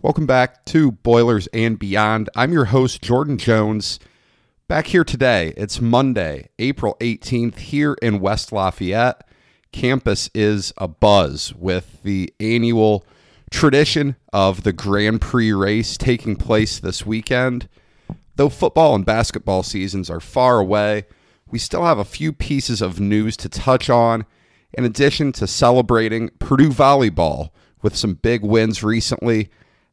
Welcome back to Boilers and Beyond. I'm your host, Jordan Jones. Back here today. It's Monday, April 18th, here in West Lafayette. Campus is a buzz with the annual tradition of the Grand Prix race taking place this weekend. Though football and basketball seasons are far away, we still have a few pieces of news to touch on, in addition to celebrating Purdue volleyball with some big wins recently.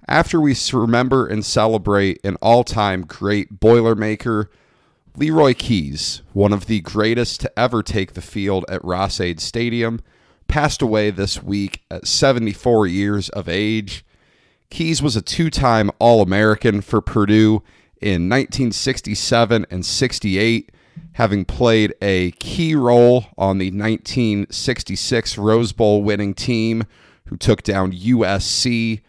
After we remember and celebrate an all time great Boilermaker, Leroy Keyes, one of the greatest to ever take the field at Ross-Ade Stadium, passed away this week at 74 years of age. Keyes was a two time All American for Purdue in 1967 and 68, having played a key role on the 1966 Rose Bowl winning team who took down USC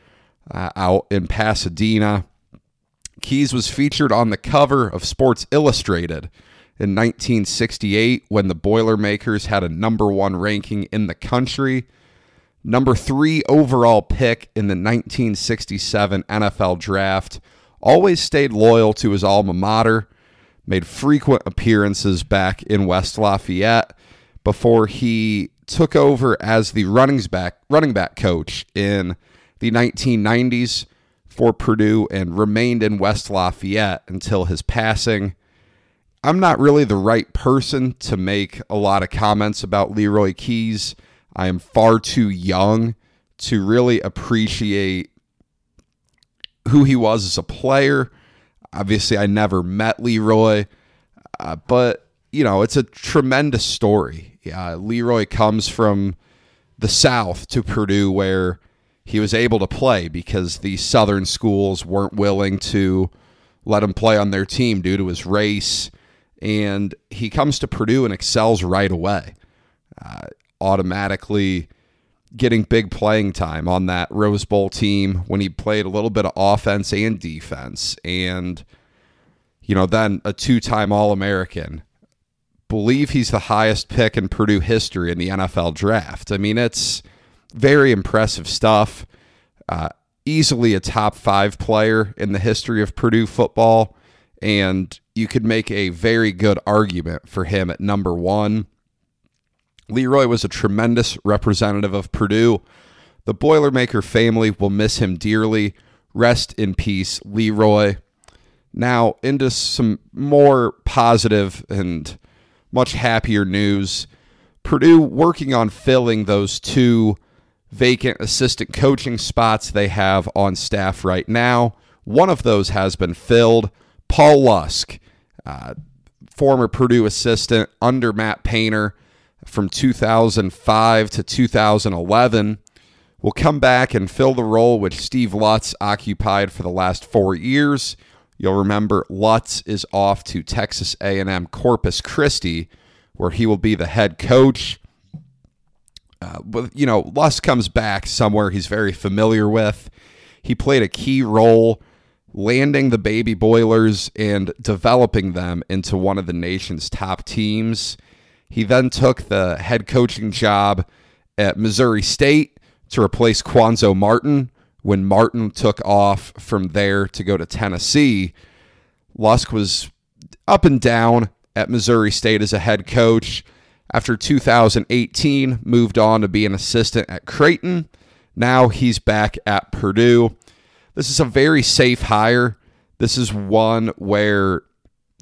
uh, out in Pasadena. Keyes was featured on the cover of Sports Illustrated in 1968 when the Boilermakers had a number one ranking in the country. Number three overall pick in the 1967 NFL draft. Always stayed loyal to his alma mater. Made frequent appearances back in West Lafayette before he took over as the running back running back coach in the 1990s for Purdue and remained in West Lafayette until his passing. I'm not really the right person to make a lot of comments about Leroy Keyes. I am far too young to really appreciate who he was as a player. Obviously, I never met Leroy, uh, but you know, it's a tremendous story. Leroy comes from the South to Purdue, where he was able to play because the Southern schools weren't willing to let him play on their team due to his race. And he comes to Purdue and excels right away, uh, automatically getting big playing time on that Rose Bowl team when he played a little bit of offense and defense. And, you know, then a two time All American. Believe he's the highest pick in Purdue history in the NFL draft. I mean, it's very impressive stuff. Uh, easily a top five player in the history of Purdue football. And you could make a very good argument for him at number one. Leroy was a tremendous representative of Purdue. The Boilermaker family will miss him dearly. Rest in peace, Leroy. Now, into some more positive and much happier news. Purdue working on filling those two vacant assistant coaching spots they have on staff right now. One of those has been filled. Paul Lusk, uh, former Purdue assistant under Matt Painter from 2005 to 2011, will come back and fill the role which Steve Lutz occupied for the last four years. You'll remember Lutz is off to Texas A&M Corpus Christi, where he will be the head coach. Uh, but you know, Lusk comes back somewhere he's very familiar with. He played a key role landing the baby boilers and developing them into one of the nation's top teams. He then took the head coaching job at Missouri State to replace Cuonzo Martin when Martin took off from there to go to Tennessee. Lusk was up and down at Missouri State as a head coach. After 2018, moved on to be an assistant at Creighton. Now he's back at Purdue. This is a very safe hire. This is one where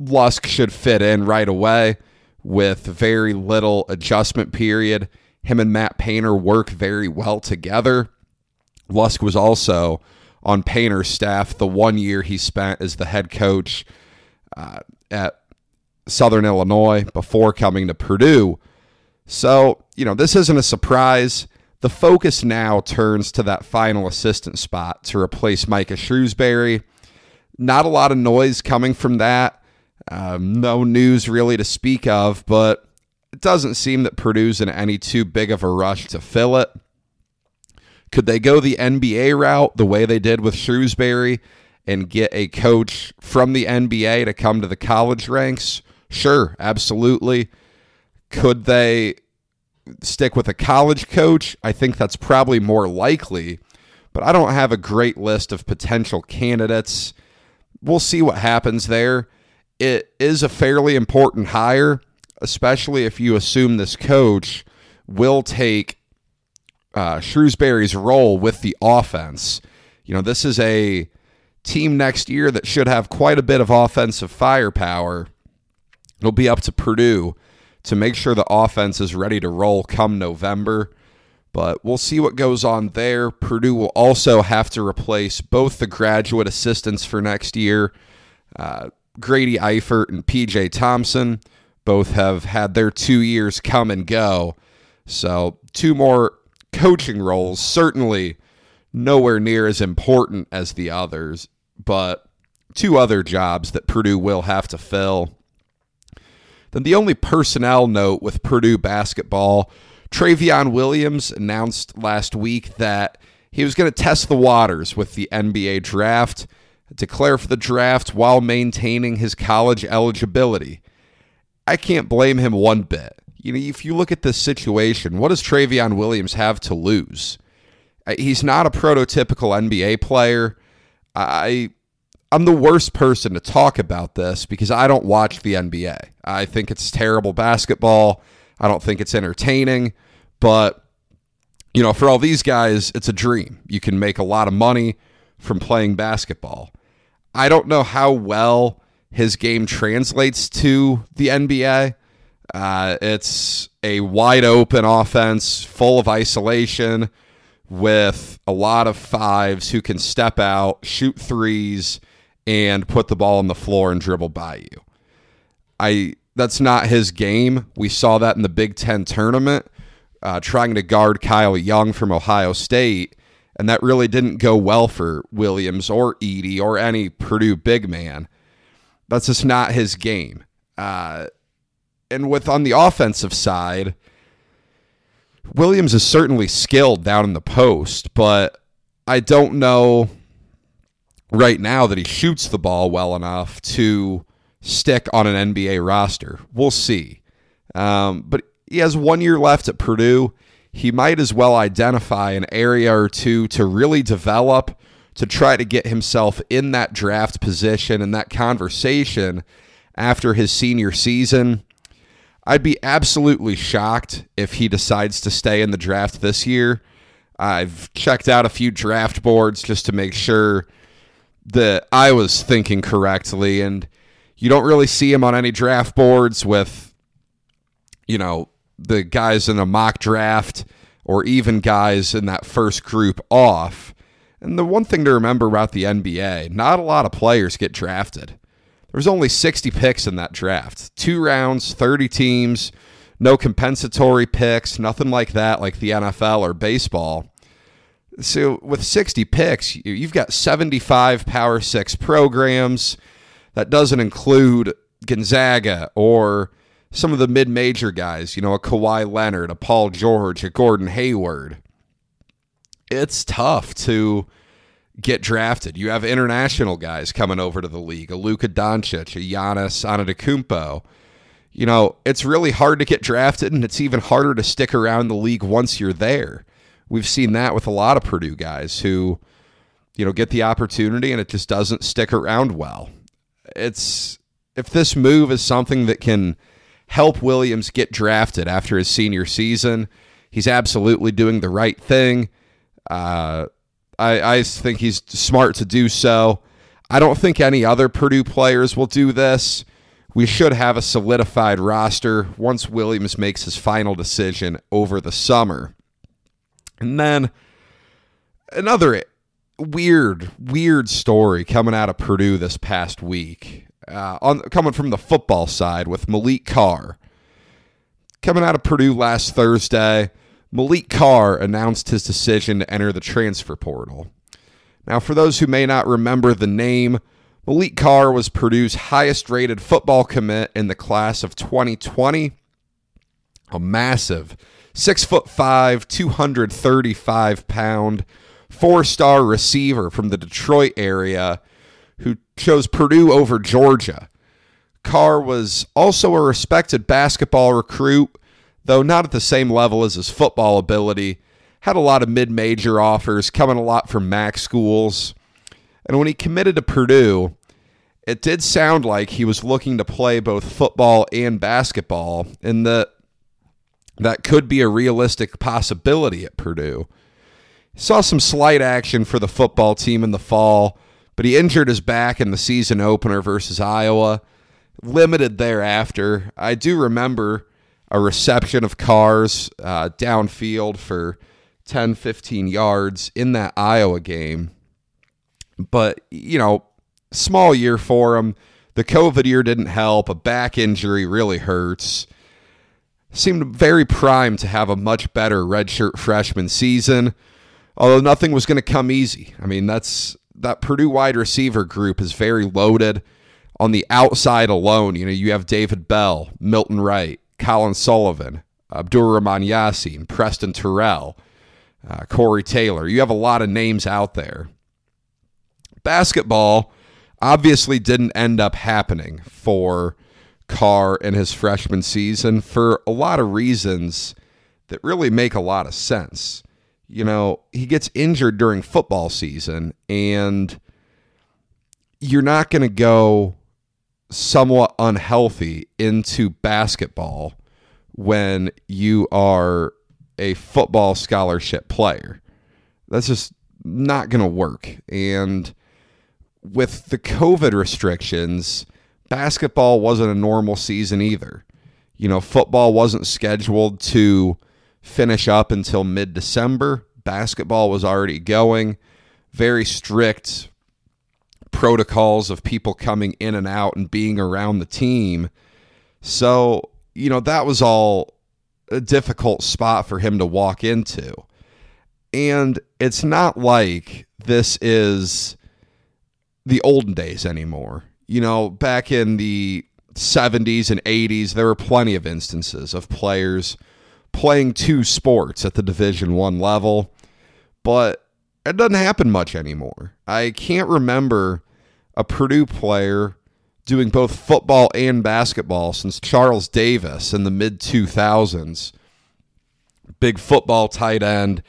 Lusk should fit in right away with very little adjustment period. Him and Matt Painter work very well together. Lusk was also on Painter's staff the one year he spent as the head coach uh, at Southern Illinois before coming to Purdue. So, you know, this isn't a surprise. The focus now turns to that final assistant spot to replace Micah Shrewsberry. Not a lot of noise coming from that. Um, no news really to speak of, but it doesn't seem that Purdue's in any too big of a rush to fill it. Could they go the NBA route the way they did with Shrewsberry and get a coach from the NBA to come to the college ranks? Sure, absolutely. Could they stick with a college coach? I think that's probably more likely. but I don't have a great list of potential candidates. We'll see what happens there. It is a fairly important hire, especially if you assume this coach will take uh, Shrewsberry's role with the offense. You know, this is a team next year that should have quite a bit of offensive firepower. It'll be up to Purdue to make sure the offense is ready to roll come November. But we'll see what goes on there. Purdue will also have to replace both the graduate assistants for next year. Uh, Grady Eifert and PJ Thompson both have had their two years come and go. So, two more coaching roles, certainly nowhere near as important as the others, but two other jobs that Purdue will have to fill. Then the only personnel note with Purdue basketball, Trevion Williams announced last week that he was going to test the waters with the NBA draft, declare for the draft while maintaining his college eligibility. I can't blame him one bit. You know, if you look at this situation, what does Trevion Williams have to lose? Uh, he's not a prototypical NBA player. I I'm the worst person to talk about this because I don't watch the NBA. I think it's terrible basketball. I don't think it's entertaining, but you know, for all these guys, it's a dream. You can make a lot of money from playing basketball. I don't know how well his game translates to the NBA. Uh, it's a wide open offense, full of isolation, with a lot of fives who can step out, shoot threes, and put the ball on the floor and dribble by you. I that's not his game. We saw that in the Big Ten tournament, uh, trying to guard Kyle Young from Ohio State, and that really didn't go well for Williams or Edey or any Purdue big man. That's just not his game. Uh, and with on the offensive side, Williams is certainly skilled down in the post, but I don't know right now that he shoots the ball well enough to stick on an NBA roster. We'll see. Um, but he has one year left at Purdue. He might as well identify an area or two to really develop to try to get himself in that draft position and that conversation after his senior season. I'd be absolutely shocked if he decides to stay in the draft this year. I've checked out a few draft boards just to make sure that I was thinking correctly, and you don't really see him on any draft boards with, you know, the guys in a mock draft or even guys in that first group off. And the one thing to remember about the NBA, not a lot of players get drafted. There was only 60 picks in that draft. Two rounds, 30 teams, no compensatory picks, nothing like that like the NFL or baseball. So with 60 picks, you've got 75 Power 6 programs. That doesn't include Gonzaga or some of the mid-major guys, you know, a Kawhi Leonard, a Paul George, a Gordon Hayward. It's tough to get drafted. You have international guys coming over to the league, a Luka Doncic, a Giannis Antetokounmpo. You know, it's really hard to get drafted, and it's even harder to stick around the league once you're there. We've seen that with a lot of Purdue guys who, you know, get the opportunity and it just doesn't stick around well. It's if this move is something that can help Williams get drafted after his senior season, he's absolutely doing the right thing. Uh, I, I think he's smart to do so. I don't think any other Purdue players will do this. We should have a solidified roster once Williams makes his final decision over the summer. And then another weird, weird story coming out of Purdue this past week, uh, on coming from the football side with Malik Carr. Coming out of Purdue last Thursday, Malik Carr announced his decision to enter the transfer portal. Now, for those who may not remember the name, Malik Carr was Purdue's highest rated football commit in the class of 2020. A massive six foot five, 235 pound, four star receiver from the Detroit area who chose Purdue over Georgia. Carr was also a respected basketball recruit though not at the same level as his football ability. had a lot of mid major offers, coming a lot from MAC schools. And when he committed to Purdue, it did sound like he was looking to play both football and basketball, and that that could be a realistic possibility at Purdue. Saw some slight action for the football team in the fall, but he injured his back in the season opener versus Iowa. Limited thereafter. I do remember a reception of Carr's uh, downfield for 10, 15 yards in that Iowa game. But, you know, small year for him. The COVID year didn't help. A back injury really hurts. Seemed very primed to have a much better redshirt freshman season, although nothing was going to come easy. I mean, that's that Purdue wide receiver group is very loaded. On the outside alone, you know, you have David Bell, Milton Wright, Colin Sullivan, Abdur-Rahman Yaseen, Preston Terrell, uh, Corey Taylor. You have a lot of names out there. Basketball obviously didn't end up happening for Carr in his freshman season for a lot of reasons that really make a lot of sense. You know, he gets injured during football season, and you're not going to go somewhat unhealthy into basketball when you are a football scholarship player. That's just not going to work. And with the COVID restrictions, basketball wasn't a normal season either. You know, football wasn't scheduled to finish up until mid December. Basketball was already going. Very strict protocols of people coming in and out and being around the team. So, you know, that was all a difficult spot for him to walk into. And it's not like this is the olden days anymore. You know, back in the 70s and 80s, there were plenty of instances of players playing two sports at the Division 1 level, but it doesn't happen much anymore. I can't remember a Purdue player doing both football and basketball since Charles Davis in the mid 2000s. Big football tight end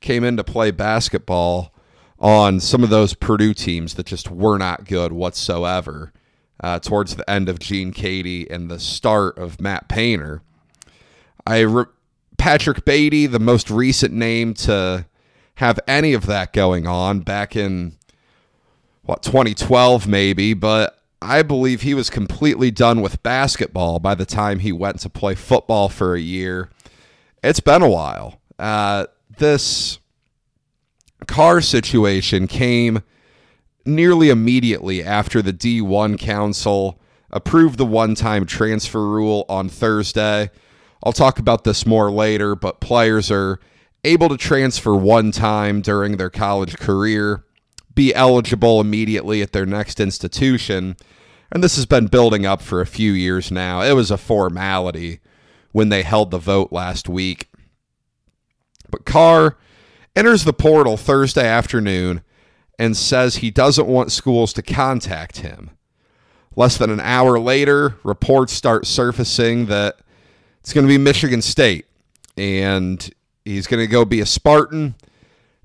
came in to play basketball on some of those Purdue teams that just were not good whatsoever uh, towards the end of Gene Keady and the start of Matt Painter. I re- Patrick Beatty, the most recent name to have any of that going on back in what 2012 maybe, but I believe he was completely done with basketball by the time he went to play football for a year. It's been a while. Uh, this Carr situation came nearly immediately after the D1 Council approved the one time transfer rule on Thursday. I'll talk about this more later, but players are able to transfer one time during their college career, be eligible immediately at their next institution. And this has been building up for a few years now. It was a formality when they held the vote last week. But Carr enters the portal Thursday afternoon and says he doesn't want schools to contact him. Less than an hour later, reports start surfacing that it's going to be Michigan State and he's going to go be a Spartan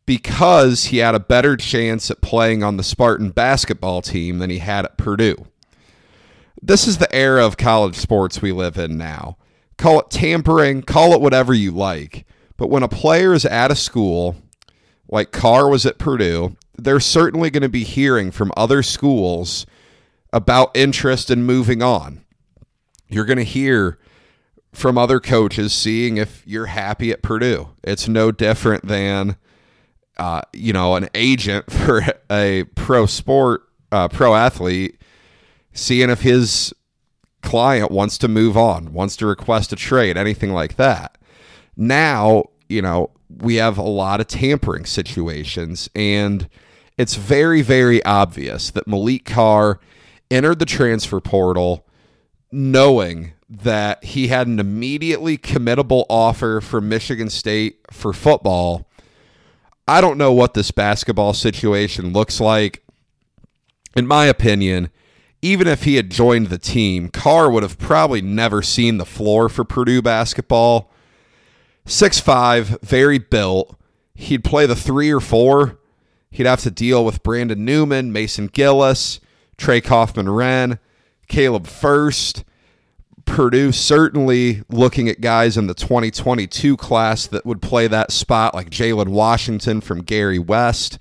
because he had a better chance at playing on the Spartan basketball team than he had at Purdue. This is the era of college sports we live in now. Call it tampering, call it whatever you like. But when a player is at a school, like Carr was at Purdue, they're certainly going to be hearing from other schools about interest in moving on. You're going to hear from other coaches seeing if you're happy at Purdue. It's no different than, uh, you know, an agent for a pro sport, uh, pro athlete, seeing if his client wants to move on, wants to request a trade, anything like that. Now, you know, we have a lot of tampering situations, and it's very, very obvious that Malik Carr entered the transfer portal knowing that he had an immediately committable offer from Michigan State for football. I don't know what this basketball situation looks like. In my opinion, even if he had joined the team, Carr would have probably never seen the floor for Purdue basketball. Six five, very built. he'd play the three or four. He'd have to deal with Brandon Newman, Mason Gillis, Trey Kaufman-Renn, Caleb Furst. Purdue certainly looking at guys in the 2022 class that would play that spot, like Jalen Washington from Gary West.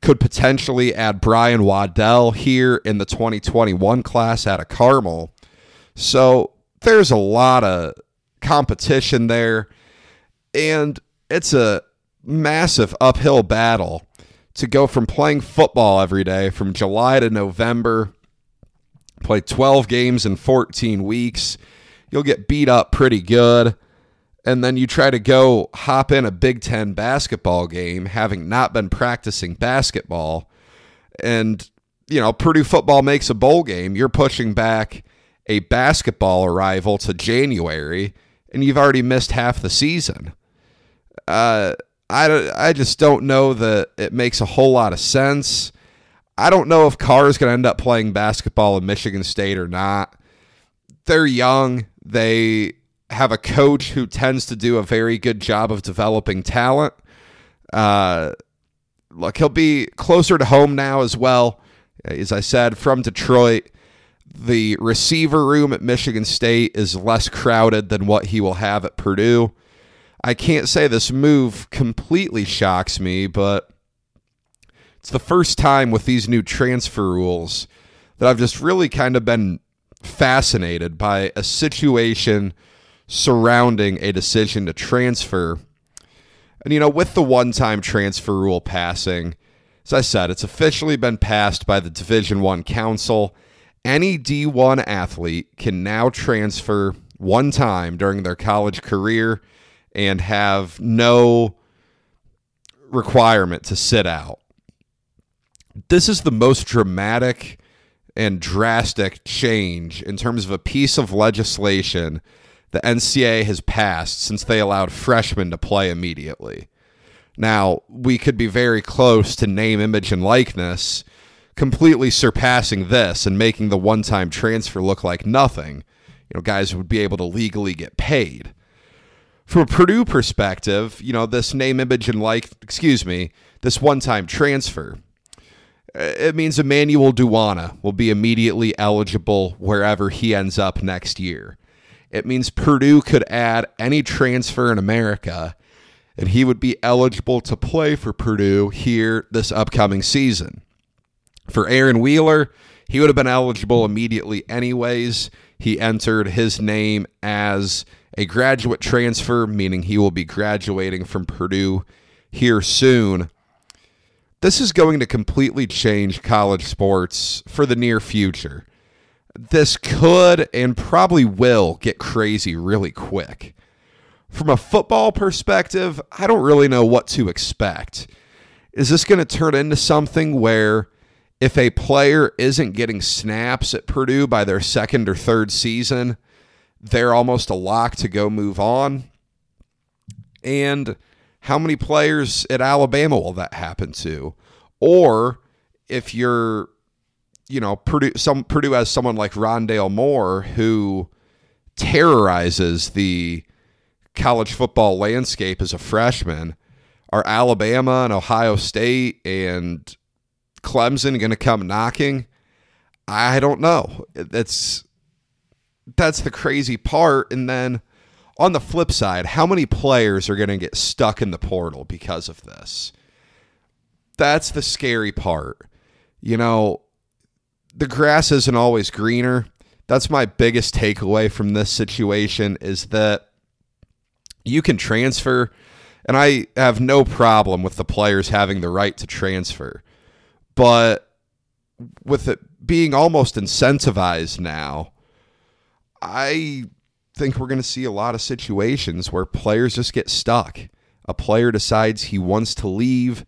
Could potentially add Brian Waddell here in the 2021 class out of Carmel. So there's a lot of competition there. And it's a massive uphill battle to go from playing football every day from July to November, play 12 games in 14 weeks. You'll get beat up pretty good. And then you try to go hop in a Big Ten basketball game, having not been practicing basketball. And, you know, Purdue football makes a bowl game. You're pushing back a basketball arrival to January, and you've already missed half the season. Uh, I, I just don't know that it makes a whole lot of sense. I don't know if Carr is going to end up playing basketball in Michigan State or not. They're young. They have a coach who tends to do a very good job of developing talent. Uh, look, he'll be closer to home now as well. As I said, from Detroit, the receiver room at Michigan State is less crowded than what he will have at Purdue. I can't say this move completely shocks me, but it's the first time with these new transfer rules that I've just really kind of been fascinated by a situation surrounding a decision to transfer. And, you know, with the one time transfer rule passing, as I said, it's officially been passed by the Division One Council. Any D1 athlete can now transfer one time during their college career and have no requirement to sit out. This is the most dramatic and drastic change in terms of a piece of legislation the NCAA has passed since they allowed freshmen to play immediately. Now, we could be very close to name, image, and likeness, completely surpassing this and making the one time transfer look like nothing. You know, guys would be able to legally get paid. From a Purdue perspective, you know, this name, image, and like, excuse me, this one time transfer, uh, it means Emmanuel Dowuona will be immediately eligible wherever he ends up next year. It means Purdue could add any transfer in America and he would be eligible to play for Purdue here this upcoming season. For Aaron Wheeler, he would have been eligible immediately anyways. He entered his name as a graduate transfer, meaning he will be graduating from Purdue here soon. This is going to completely change college sports for the near future this could and probably will get crazy really quick. From a football perspective, I don't really know what to expect. Is this going to turn into something where if a player isn't getting snaps at Purdue by their second or third season, they're almost a lock to go move on? And how many players at Alabama will that happen to? Or if you're you know, Purdue some Purdue has someone like Rondale Moore who terrorizes the college football landscape as a freshman. Are Alabama and Ohio State and Clemson going to come knocking? I don't know. That's that's the crazy part. And then on the flip side, how many players are going to get stuck in the portal because of this? That's the scary part. You know, the grass isn't always greener. That's my biggest takeaway from this situation is that you can transfer, and I have no problem with the players having the right to transfer. But with it being almost incentivized now, I think we're going to see a lot of situations where players just get stuck. A player decides he wants to leave,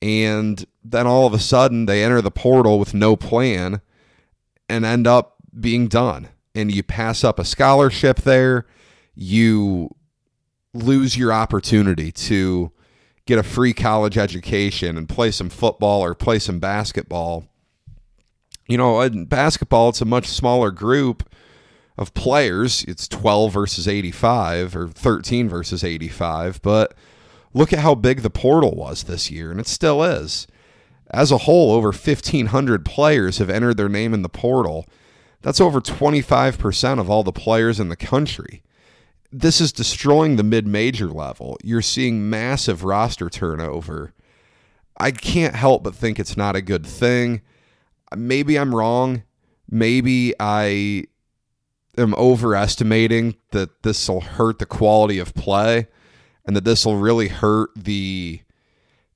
and then all of a sudden they enter the portal with no plan and end up being done. And you pass up a scholarship there, you lose your opportunity to get a free college education and play some football or play some basketball. You know, in basketball, it's a much smaller group of players. It's 12 versus 85 or 13 versus 85. But Look at how big the portal was this year, and it still is. As a whole, over 1,500 players have entered their name in the portal. That's over 25% of all the players in the country. This is destroying the mid major level. You're seeing massive roster turnover. I can't help but think it's not a good thing. Maybe I'm wrong. Maybe I am overestimating that this will hurt the quality of play and that this will really hurt the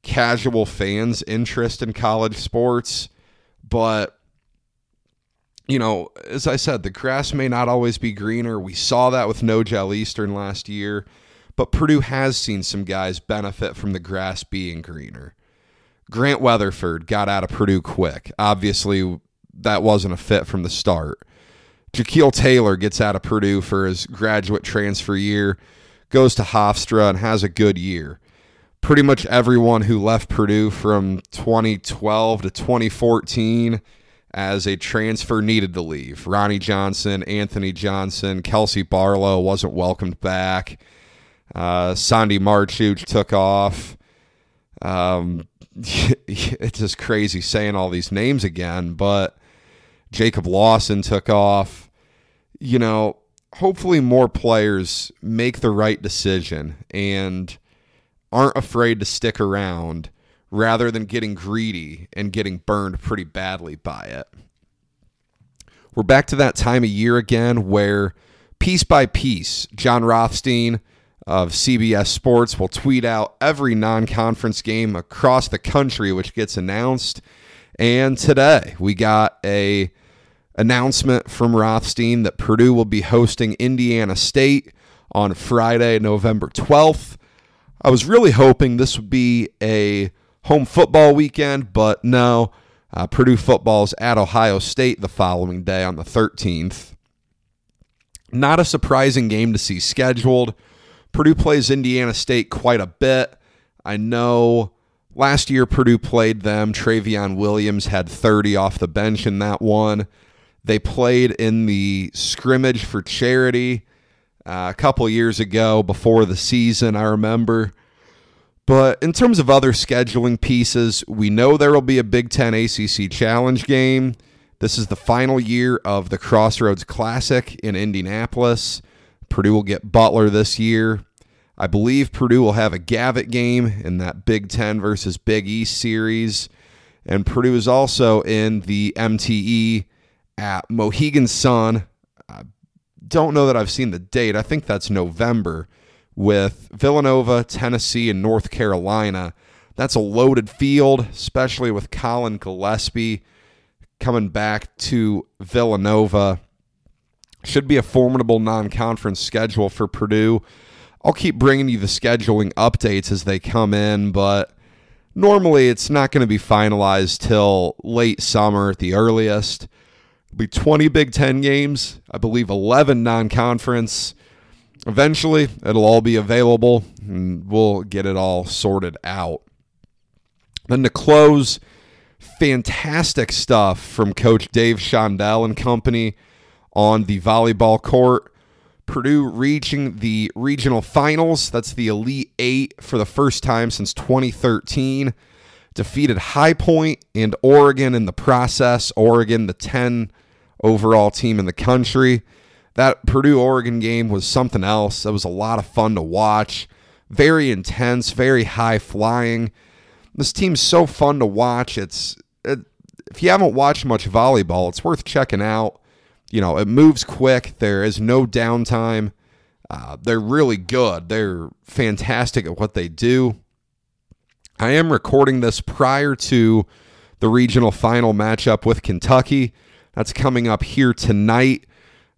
casual fans' interest in college sports. But, you know, as I said, the grass may not always be greener. We saw that with Nojel Eastern last year, but Purdue has seen some guys benefit from the grass being greener. Grant Weatherford got out of Purdue quick. Obviously, that wasn't a fit from the start. Jacquil Taylor gets out of Purdue for his graduate transfer year, goes to Hofstra, and has a good year pretty much everyone who left Purdue from 2012 to 2014 as a transfer needed to leave. Ronnie Johnson, Anthony Johnson, Kelsey Barlow wasn't welcomed back. Uh, Sandi Marcius took off. Um, it's just crazy saying all these names again, but Jacob Lawson took off. You know, hopefully more players make the right decision and – aren't afraid to stick around rather than getting greedy and getting burned pretty badly by it. We're back to that time of year again where piece by piece, Jon Rothstein of CBS Sports will tweet out every non conference game across the country which gets announced. And today we got a announcement from Rothstein that Purdue will be hosting Indiana State on Friday, November 12th. I was really hoping this would be a home football weekend, but no. Uh, Purdue football's at Ohio State the following day on the 13th. Not a surprising game to see scheduled. Purdue plays Indiana State quite a bit. I know last year Purdue played them. Trevion Williams had 30 off the bench in that one. They played in the scrimmage for charity uh, a couple years ago before the season, I remember. But in terms of other scheduling pieces, we know there will be a Big Ten ACC Challenge game. This is the final year of the Crossroads Classic in Indianapolis. Purdue will get Butler this year. I believe Purdue will have a Gavitt game in that Big Ten versus Big East series. And Purdue is also in the MTE at Mohegan Sun I don't know that I've seen the date. I think that's November with Villanova, Tennessee, and North Carolina. That's a loaded field, especially with Collin Gillespie coming back to Villanova. Should be a formidable non conference schedule for Purdue. I'll keep bringing you the scheduling updates as they come in, but normally it's not going to be finalized till late summer at the earliest be 20 Big Ten games, I believe 11 non conference. Eventually, it'll all be available and we'll get it all sorted out. Then to close, fantastic stuff from Coach Dave Shondell and company on the volleyball court. Purdue reaching the regional finals. That's the Elite Eight for the first time since 2013 defeated High Point and Oregon in the process. Oregon, the 10 overall team in the country. That Purdue Oregon game was something else. That was a lot of fun to watch. Very intense, very high flying. This team's so fun to watch. It's it, if you haven't watched much volleyball, it's worth checking out. You know, it moves quick. There is no downtime. Uh, they're really good. They're fantastic at what they do. I am recording this prior to the regional final matchup with Kentucky. That's coming up here tonight.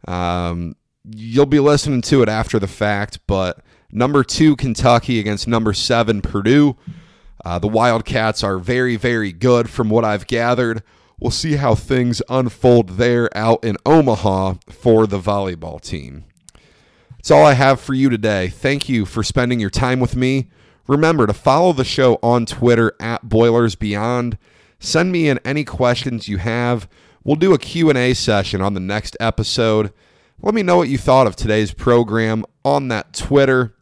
Um, you'll be listening to it after the fact, but number two, Kentucky against number seven, Purdue. Uh, the Wildcats are very, very good from what I've gathered. We'll see how things unfold there out in Omaha for the volleyball team. That's all I have for you today. Thank you for spending your time with me. Remember to follow the show on Twitter at Boilers Beyond. Send me in any questions you have. We'll do a Q&A session on the next episode. Let me know what you thought of today's program on that Twitter.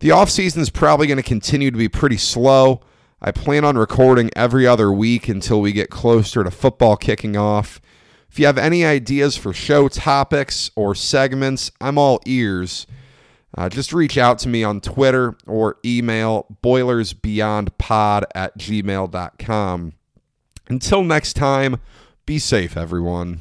The offseason is probably going to continue to be pretty slow. I plan on recording every other week until we get closer to football kicking off. If you have any ideas for show topics or segments, I'm all ears uh, just reach out to me on Twitter or email boilersbeyondpod at gmail.com. Until next time, be safe, everyone.